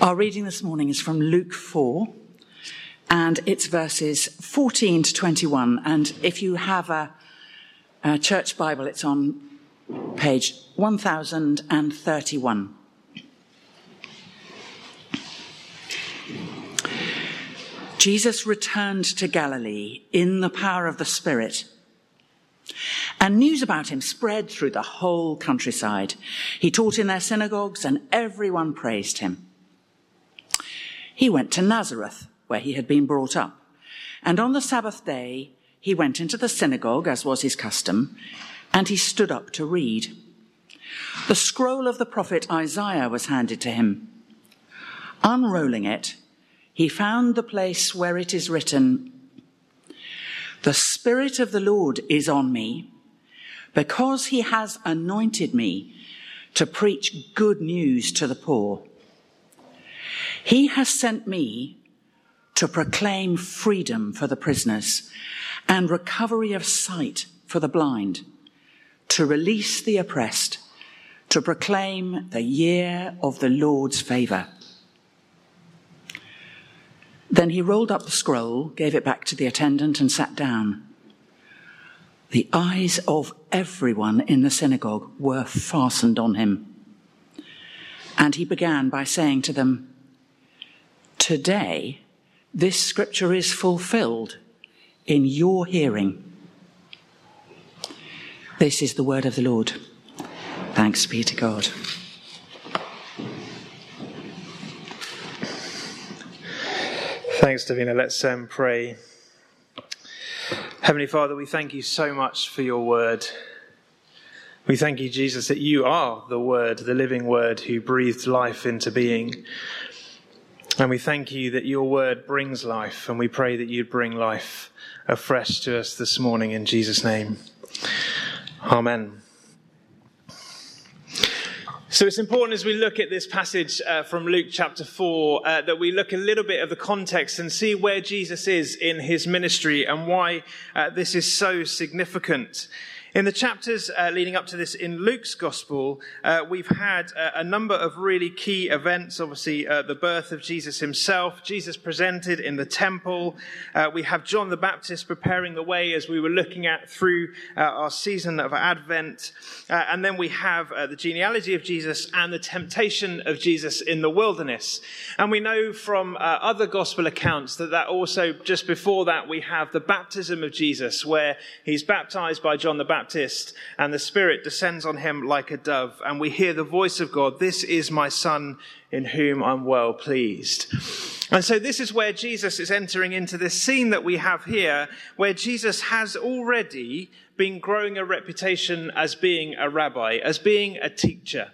Our reading this morning is from Luke 4, and it's verses 14 to 21. And if you have a, a church Bible, it's on page 1031. Jesus returned to Galilee in the power of the Spirit. And news about him spread through the whole countryside. He taught in their synagogues and everyone praised him. He went to Nazareth, where he had been brought up. And on the Sabbath day, he went into the synagogue, as was his custom, and he stood up to read. The scroll of the prophet Isaiah was handed to him. Unrolling it, he found the place where it is written, The Spirit of the Lord is on me, because he has anointed me to preach good news to the poor. He has sent me to proclaim freedom for the prisoners and recovery of sight for the blind, to release the oppressed, to proclaim the year of the Lord's favor. Then he rolled up the scroll, gave it back to the attendant, and sat down. The eyes of everyone in the synagogue were fastened on him. And he began by saying to them, Today, this scripture is fulfilled in your hearing. This is the word of the Lord. Thanks be to God. Thanks, Davina. Let's um, pray. Heavenly Father, we thank you so much for your word. We thank you, Jesus, that you are the Word, the living Word who breathed life into being. And we thank you that your word brings life, and we pray that you'd bring life afresh to us this morning in Jesus' name. Amen. So it's important as we look at this passage uh, from Luke chapter 4 uh, that we look a little bit of the context and see where Jesus is in his ministry and why uh, this is so significant. In the chapters uh, leading up to this in Luke's Gospel, uh, we've had uh, a number of really key events. Obviously, uh, the birth of Jesus himself, Jesus presented in the temple. Uh, we have John the Baptist preparing the way as we were looking at through our season of Advent. and then we have the genealogy of Jesus and the temptation of Jesus in the wilderness. And we know from other Gospel accounts that that also, just before that, we have the baptism of Jesus, where he's baptized by John the Baptist Baptist, and the Spirit descends on him like a dove, and we hear the voice of God, This is my Son in whom I'm well pleased. And so this is where Jesus is entering into this scene that we have here, where Jesus has already been growing a reputation as being a rabbi, as being a teacher.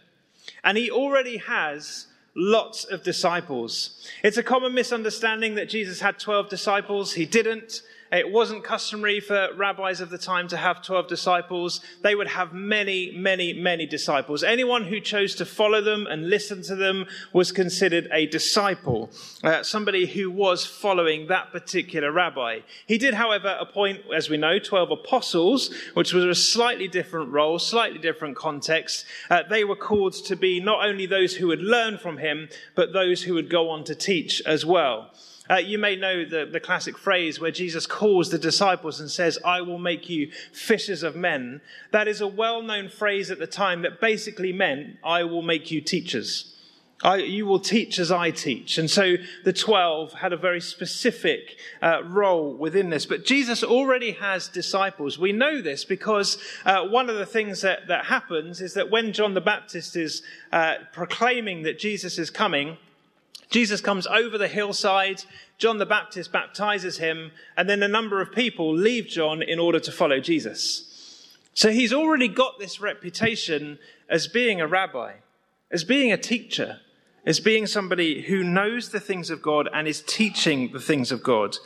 And he already has lots of disciples. It's a common misunderstanding that Jesus had 12 disciples. He didn't. It wasn't customary for rabbis of the time to have 12 disciples. They would have many, many, many disciples. Anyone who chose to follow them and listen to them was considered a disciple, uh, somebody who was following that particular rabbi. He did, however, appoint, as we know, 12 apostles, which was a slightly different role, slightly different context. Uh, they were called to be not only those who would learn from him, but those who would go on to teach as well. Uh, you may know the, the classic phrase where Jesus calls the disciples and says, I will make you fishers of men. That is a well known phrase at the time that basically meant, I will make you teachers. I, you will teach as I teach. And so the 12 had a very specific uh, role within this. But Jesus already has disciples. We know this because uh, one of the things that, that happens is that when John the Baptist is uh, proclaiming that Jesus is coming, Jesus comes over the hillside, John the Baptist baptizes him, and then a number of people leave John in order to follow Jesus. So he's already got this reputation as being a rabbi, as being a teacher, as being somebody who knows the things of God and is teaching the things of God.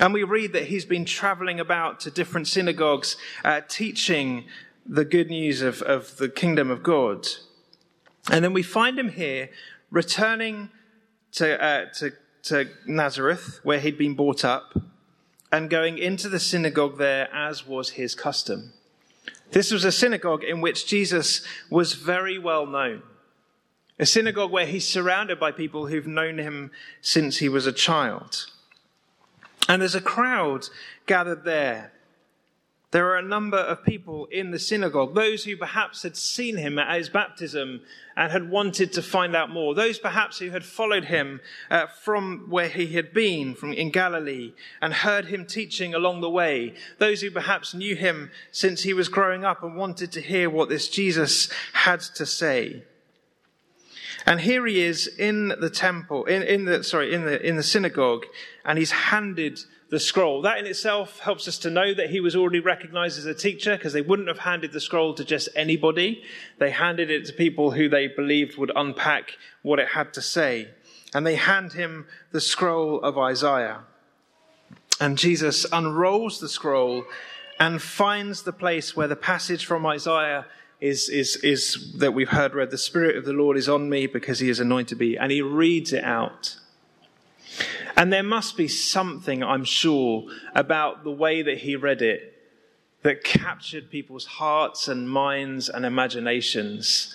And we read that he's been traveling about to different synagogues, uh, teaching the good news of, of the kingdom of God. And then we find him here returning to, uh, to, to Nazareth, where he'd been brought up, and going into the synagogue there as was his custom. This was a synagogue in which Jesus was very well known. a synagogue where he's surrounded by people who've known him since he was a child. And there's a crowd gathered there. There are a number of people in the synagogue, those who perhaps had seen him at his baptism and had wanted to find out more, those perhaps who had followed him uh, from where he had been, from in Galilee, and heard him teaching along the way, those who perhaps knew him since he was growing up and wanted to hear what this Jesus had to say. And here he is in the temple, in, in the, sorry, in the, in the synagogue, and he's handed the scroll. That in itself helps us to know that he was already recognized as a teacher because they wouldn't have handed the scroll to just anybody. They handed it to people who they believed would unpack what it had to say. And they hand him the scroll of Isaiah. And Jesus unrolls the scroll and finds the place where the passage from Isaiah is, is, is that we've heard read, the Spirit of the Lord is on me because he has anointed me. And he reads it out. And there must be something, I'm sure, about the way that he read it that captured people's hearts and minds and imaginations.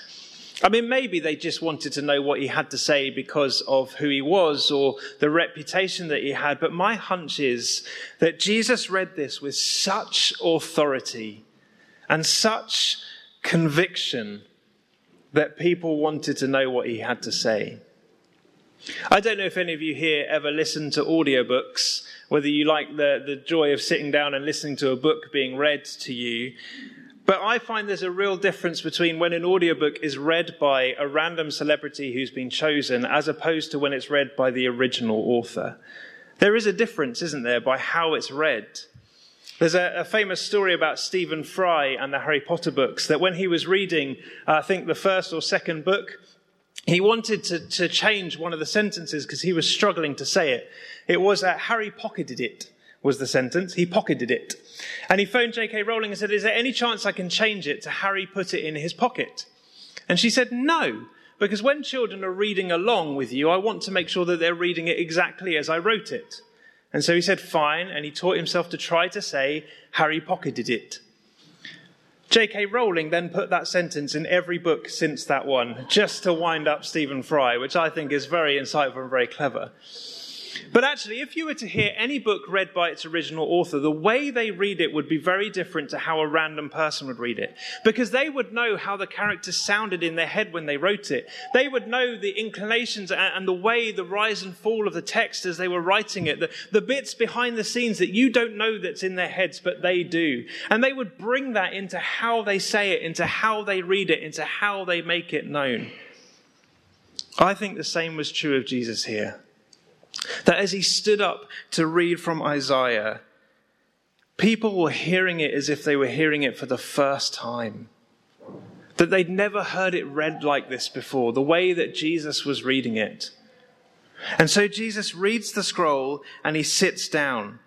I mean, maybe they just wanted to know what he had to say because of who he was or the reputation that he had. But my hunch is that Jesus read this with such authority and such conviction that people wanted to know what he had to say. I don't know if any of you here ever listen to audiobooks, whether you like the, the joy of sitting down and listening to a book being read to you. But I find there's a real difference between when an audiobook is read by a random celebrity who's been chosen as opposed to when it's read by the original author. There is a difference, isn't there, by how it's read. There's a, a, famous story about Stephen Fry and the Harry Potter books that when he was reading, uh, I think, the first or second book, he wanted to, to change one of the sentences because he was struggling to say it. It was uh, Harry pocketed it, was the sentence. He pocketed it. And he phoned J.K. Rowling and said, Is there any chance I can change it to Harry put it in his pocket? And she said, No, because when children are reading along with you, I want to make sure that they're reading it exactly as I wrote it. And so he said, fine, and he taught himself to try to say, Harry pocketed it. J.K. Rowling then put that sentence in every book since that one, just to wind up Stephen Fry, which I think is very insightful and very clever. But actually, if you were to hear any book read by its original author, the way they read it would be very different to how a random person would read it. Because they would know how the characters sounded in their head when they wrote it. They would know the inclinations and the way the rise and fall of the text as they were writing it, the, the bits behind the scenes that you don't know that's in their heads, but they do. And they would bring that into how they say it, into how they read it, into how they make it known. I think the same was true of Jesus here. That as he stood up to read from Isaiah, people were hearing it as if they were hearing it for the first time. That they'd never heard it read like this before, the way that Jesus was reading it. And so Jesus reads the scroll and he sits down.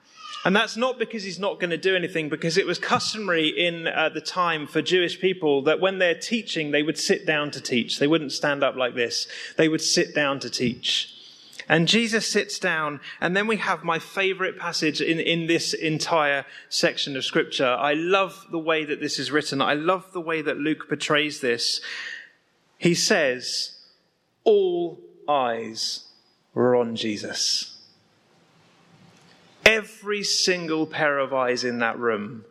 And that's not because he's not going to do anything, because it was customary in uh, the time for Jewish people that when they're teaching, they would sit down to teach. They wouldn't stand up like this. They would sit down to teach. And Jesus sits down, and then we have my favorite passage in, in this entire section of scripture. I love the way that this is written. I love the way that Luke portrays this. He says, All eyes were on Jesus. Every single pair of eyes in that room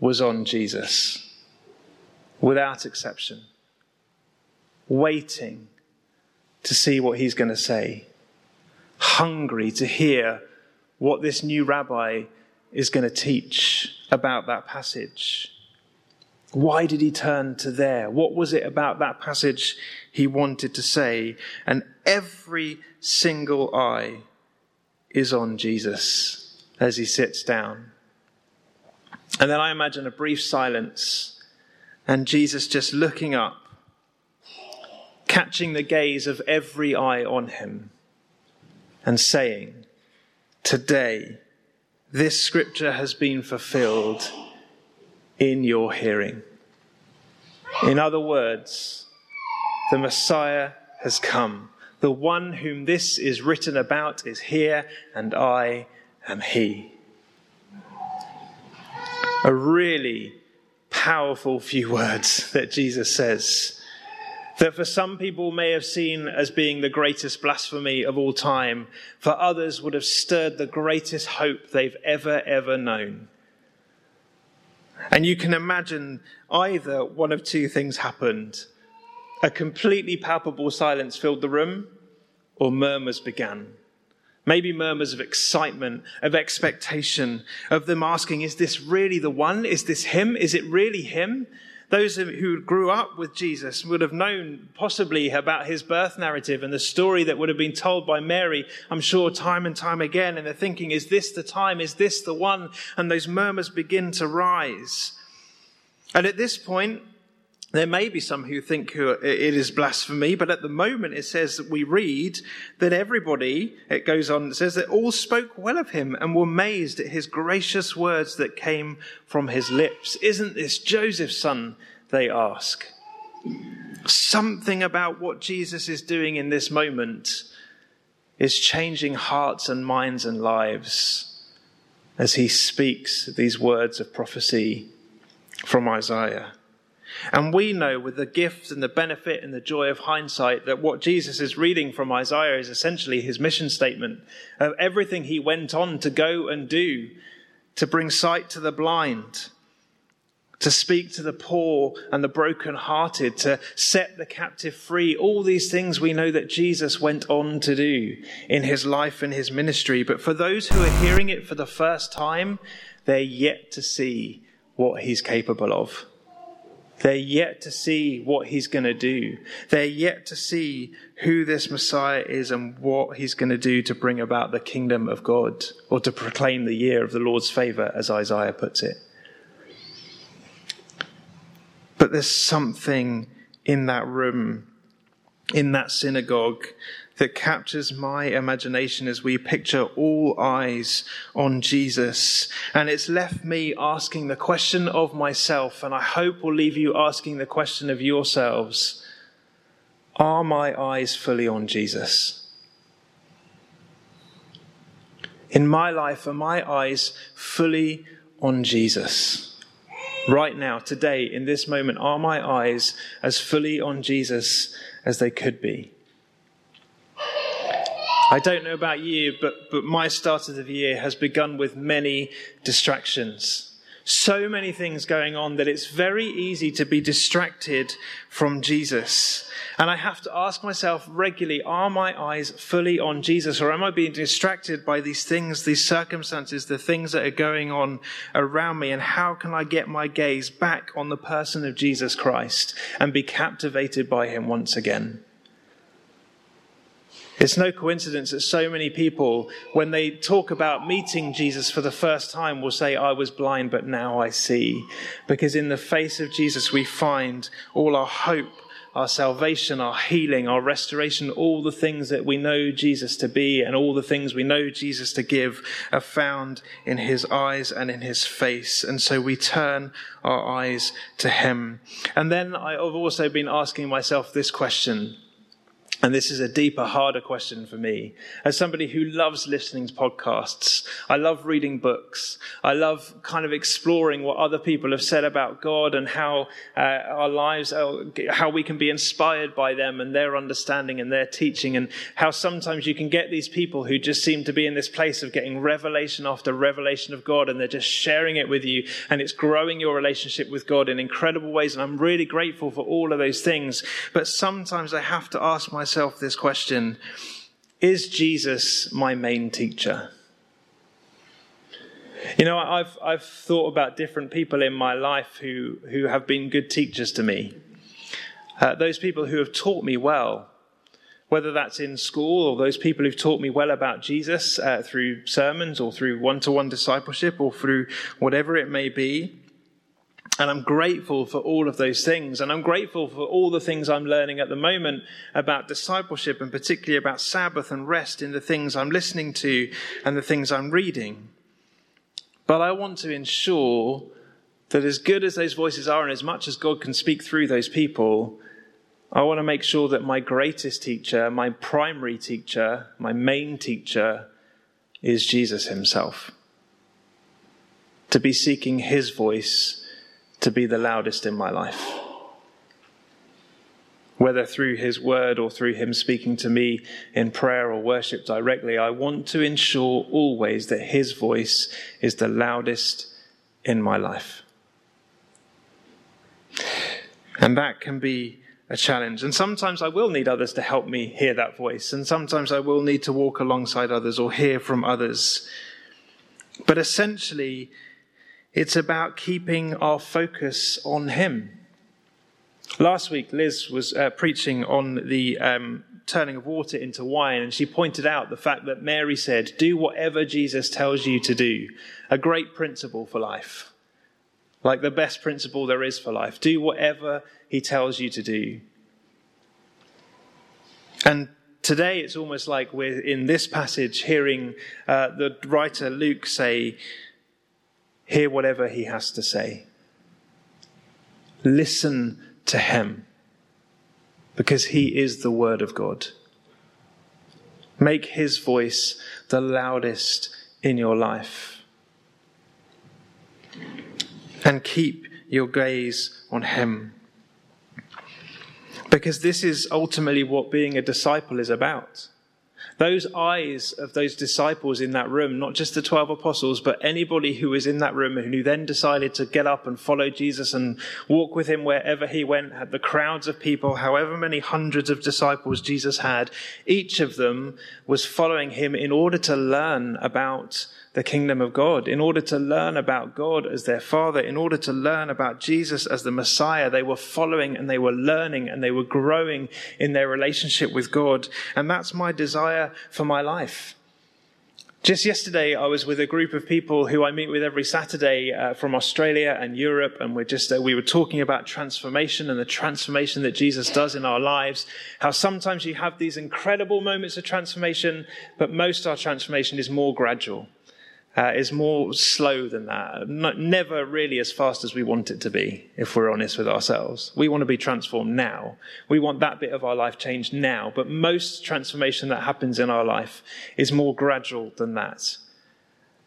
was on Jesus, without exception, waiting to see what he's going to say hungry to hear what this new rabbi is going to teach about that passage. Why did he turn to there? What was it about that passage he wanted to say? And every single eye is on Jesus as he sits down. And then I imagine a brief silence and Jesus just looking up, catching the gaze of every eye on him and saying, Today, this scripture has been fulfilled in your hearing. In other words, the Messiah has come. The one whom this is written about is here, and I am he. A really powerful few words that Jesus says. That for some people may have seen as being the greatest blasphemy of all time, for others would have stirred the greatest hope they've ever, ever known. And you can imagine either one of two things happened. A completely palpable silence filled the room, or murmurs began. Maybe murmurs of excitement, of expectation, of them asking, Is this really the one? Is this him? Is it really him? Those who grew up with Jesus would have known possibly about his birth narrative and the story that would have been told by Mary, I'm sure, time and time again. And they're thinking, is this the time? Is this the one? And those murmurs begin to rise. And at this point, there may be some who think it is blasphemy, but at the moment it says that we read that everybody, it goes on, it says that all spoke well of him and were amazed at his gracious words that came from his lips. Isn't this Joseph's son? They ask. Something about what Jesus is doing in this moment is changing hearts and minds and lives as he speaks these words of prophecy from Isaiah. And we know with the gift and the benefit and the joy of hindsight that what Jesus is reading from Isaiah is essentially his mission statement of everything he went on to go and do to bring sight to the blind, to speak to the poor and the broken-hearted, to set the captive free. All these things we know that Jesus went on to do in his life and his ministry. But for those who are hearing it for the first time, they're yet to see what he's capable of. They're yet to see what he's going to do. They're yet to see who this Messiah is and what he's going to do to bring about the kingdom of God or to proclaim the year of the Lord's favor, as Isaiah puts it. But there's something in that room, in that synagogue, that captures my imagination as we picture all eyes on Jesus. And it's left me asking the question of myself, and I hope will leave you asking the question of yourselves Are my eyes fully on Jesus? In my life, are my eyes fully on Jesus? Right now, today, in this moment, are my eyes as fully on Jesus as they could be? I don't know about you, but, but my start of the year has begun with many distractions. So many things going on that it's very easy to be distracted from Jesus. And I have to ask myself regularly, are my eyes fully on Jesus or am I being distracted by these things, these circumstances, the things that are going on around me? And how can I get my gaze back on the person of Jesus Christ and be captivated by him once again? It's no coincidence that so many people, when they talk about meeting Jesus for the first time, will say, I was blind, but now I see. Because in the face of Jesus, we find all our hope, our salvation, our healing, our restoration, all the things that we know Jesus to be and all the things we know Jesus to give are found in his eyes and in his face. And so we turn our eyes to him. And then I've also been asking myself this question and this is a deeper, harder question for me. As somebody who loves listening to podcasts, I love reading books. I love kind of exploring what other people have said about God and how uh, our lives, uh, how we can be inspired by them and their understanding and their teaching, and how sometimes you can get these people who just seem to be in this place of getting revelation after revelation of God, and they're just sharing it with you, and it's growing your relationship with God in incredible ways. And I'm really grateful for all of those things. But sometimes I have to ask myself, this question Is Jesus my main teacher? You know, I've, I've thought about different people in my life who, who have been good teachers to me. Uh, those people who have taught me well, whether that's in school or those people who've taught me well about Jesus uh, through sermons or through one to one discipleship or through whatever it may be. And I'm grateful for all of those things. And I'm grateful for all the things I'm learning at the moment about discipleship and particularly about Sabbath and rest in the things I'm listening to and the things I'm reading. But I want to ensure that as good as those voices are and as much as God can speak through those people, I want to make sure that my greatest teacher, my primary teacher, my main teacher is Jesus himself. To be seeking his voice to be the loudest in my life. whether through his word or through him speaking to me in prayer or worship directly, I want to ensure always that his voice is the loudest in my life. And that can be a challenge. And sometimes I will need others to help me hear that voice. And sometimes I will need to walk alongside others or hear from others. But essentially, it's about keeping our focus on Him. Last week, Liz was uh, preaching on the um, turning of water into wine, and she pointed out the fact that Mary said, Do whatever Jesus tells you to do. A great principle for life. Like the best principle there is for life. Do whatever he tells you to do. And today it's almost like we're in this passage hearing uh, the writer Luke say, Hear whatever he has to say. Listen to him because he is the Word of God. Make his voice the loudest in your life. And keep your gaze on him. Because this is ultimately what being a disciple is about. Those eyes of those disciples in that room, not just the 12 apostles, but anybody who was in that room and who then decided to get up and follow Jesus and walk with him wherever he went, had the crowds of people, however many hundreds of disciples Jesus had, each of them was following him in order to learn about the kingdom of God, in order to learn about God as their Father, in order to learn about Jesus as the Messiah. They were following and they were learning and they were growing in their relationship with God. And that's my desire for my life. Just yesterday, I was with a group of people who I meet with every Saturday uh, from Australia and Europe, and we're just uh, we were talking about transformation and the transformation that Jesus does in our lives. How sometimes you have these incredible moments of transformation, but most our transformation is more gradual uh, is more slow than that. Not, never really as fast as we want it to be, if we're honest with ourselves. We want to be transformed now. We want that bit of our life changed now. But most transformation that happens in our life is more gradual than that.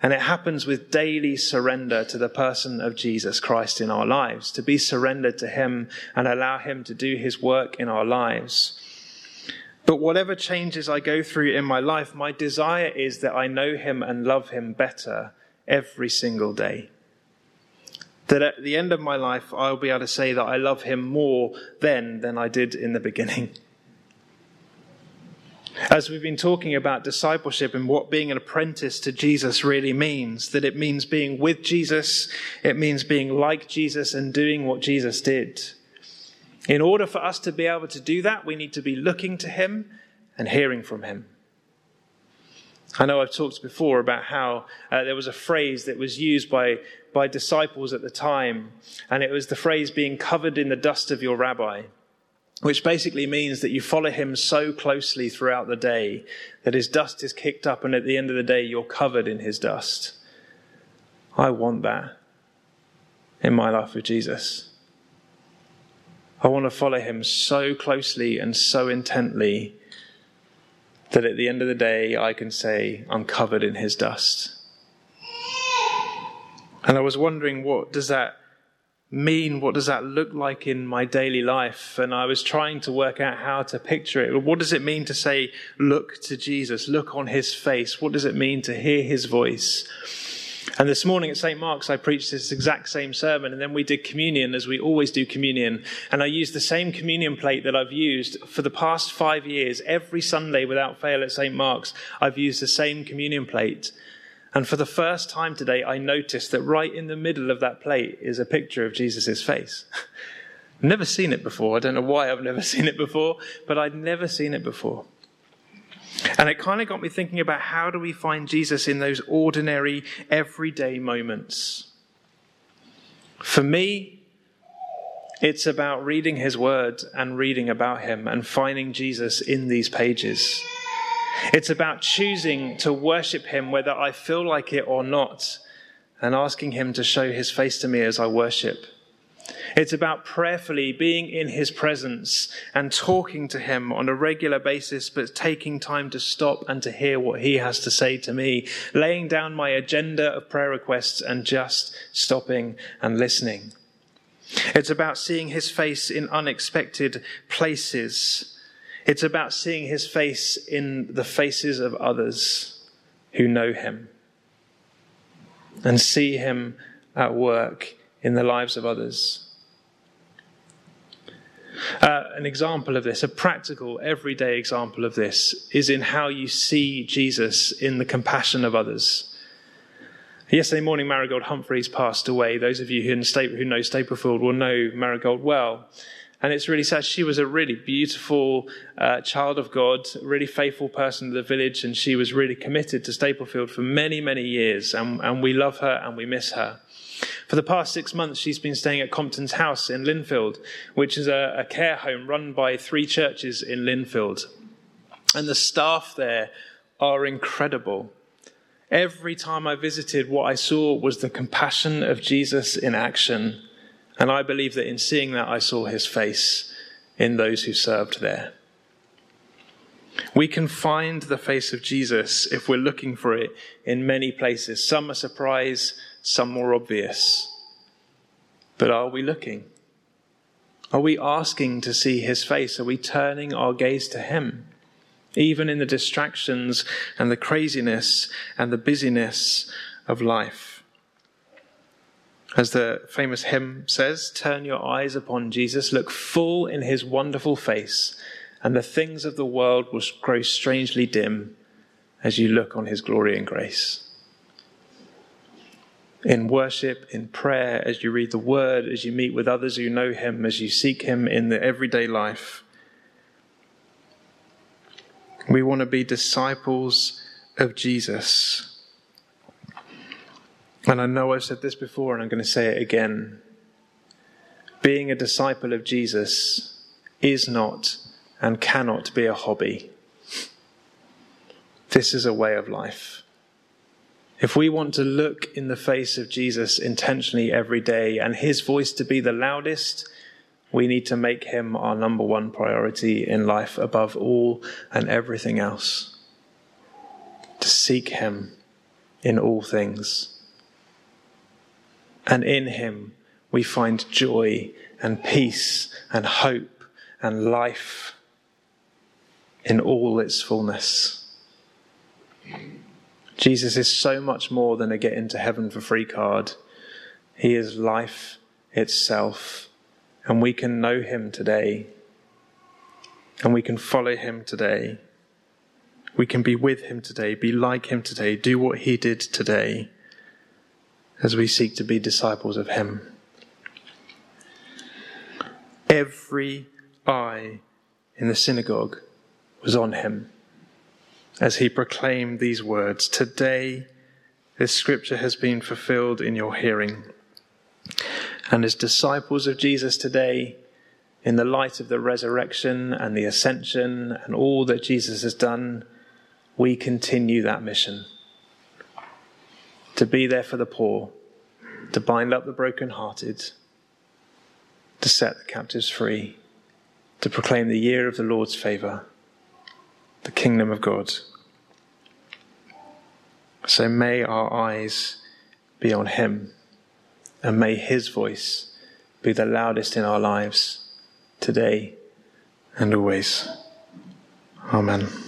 And it happens with daily surrender to the person of Jesus Christ in our lives, to be surrendered to Him and allow Him to do His work in our lives. But whatever changes I go through in my life, my desire is that I know him and love him better every single day. That at the end of my life, I'll be able to say that I love him more then than I did in the beginning. As we've been talking about discipleship and what being an apprentice to Jesus really means, that it means being with Jesus, it means being like Jesus and doing what Jesus did. In order for us to be able to do that, we need to be looking to Him and hearing from Him. I know I've talked before about how uh, there was a phrase that was used by, by disciples at the time, and it was the phrase being covered in the dust of your rabbi, which basically means that you follow him so closely throughout the day that his dust is kicked up, and at the end of the day, you're covered in his dust. I want that in my life with Jesus. I want to follow him so closely and so intently that at the end of the day I can say, I'm covered in his dust. And I was wondering, what does that mean? What does that look like in my daily life? And I was trying to work out how to picture it. What does it mean to say, look to Jesus, look on his face? What does it mean to hear his voice? And this morning at St. Mark's, I preached this exact same sermon, and then we did communion as we always do communion. And I used the same communion plate that I've used for the past five years. Every Sunday without fail at St. Mark's, I've used the same communion plate. And for the first time today, I noticed that right in the middle of that plate is a picture of Jesus' face. never seen it before. I don't know why I've never seen it before, but I'd never seen it before. And it kind of got me thinking about how do we find Jesus in those ordinary, everyday moments. For me, it's about reading his word and reading about him and finding Jesus in these pages. It's about choosing to worship him whether I feel like it or not and asking him to show his face to me as I worship. It's about prayerfully being in his presence and talking to him on a regular basis, but taking time to stop and to hear what he has to say to me, laying down my agenda of prayer requests and just stopping and listening. It's about seeing his face in unexpected places. It's about seeing his face in the faces of others who know him and see him at work in the lives of others. Uh, an example of this, a practical, everyday example of this, is in how you see Jesus in the compassion of others. Yesterday morning, Marigold Humphreys passed away. Those of you who, who know Staplefield will know Marigold well. And it's really sad. She was a really beautiful uh, child of God, really faithful person to the village, and she was really committed to Staplefield for many, many years. And, and we love her and we miss her. For the past six months, she's been staying at Compton's House in Lindfield, which is a, a care home run by three churches in Lindfield. And the staff there are incredible. Every time I visited, what I saw was the compassion of Jesus in action. And I believe that in seeing that, I saw his face in those who served there. We can find the face of Jesus if we're looking for it in many places. Some are surprise, some more obvious. But are we looking? Are we asking to see his face? Are we turning our gaze to him? even in the distractions and the craziness and the busyness of life. As the famous hymn says, turn your eyes upon Jesus, look full in his wonderful face, and the things of the world will grow strangely dim as you look on his glory and grace. In worship, in prayer, as you read the word, as you meet with others who know him, as you seek him in the everyday life, we want to be disciples of Jesus. And I know I've said this before, and I'm going to say it again. Being a disciple of Jesus is not and cannot be a hobby. This is a way of life. If we want to look in the face of Jesus intentionally every day and his voice to be the loudest, we need to make him our number one priority in life above all and everything else. To seek him in all things. And in him we find joy and peace and hope and life in all its fullness. Jesus is so much more than a get into heaven for free card. He is life itself and we can know him today. And we can follow him today. We can be with him today, be like him today, do what he did today as we seek to be disciples of him. Every eye in the synagogue was on him as he proclaimed these words Today, this scripture has been fulfilled in your hearing. And as disciples of Jesus today, in the light of the resurrection and the ascension and all that Jesus has done, we continue that mission to be there for the poor, to bind up the brokenhearted, to set the captives free, to proclaim the year of the Lord's favour, the kingdom of God. So may our eyes be on Him and may His voice be the loudest in our lives today and always. Amen.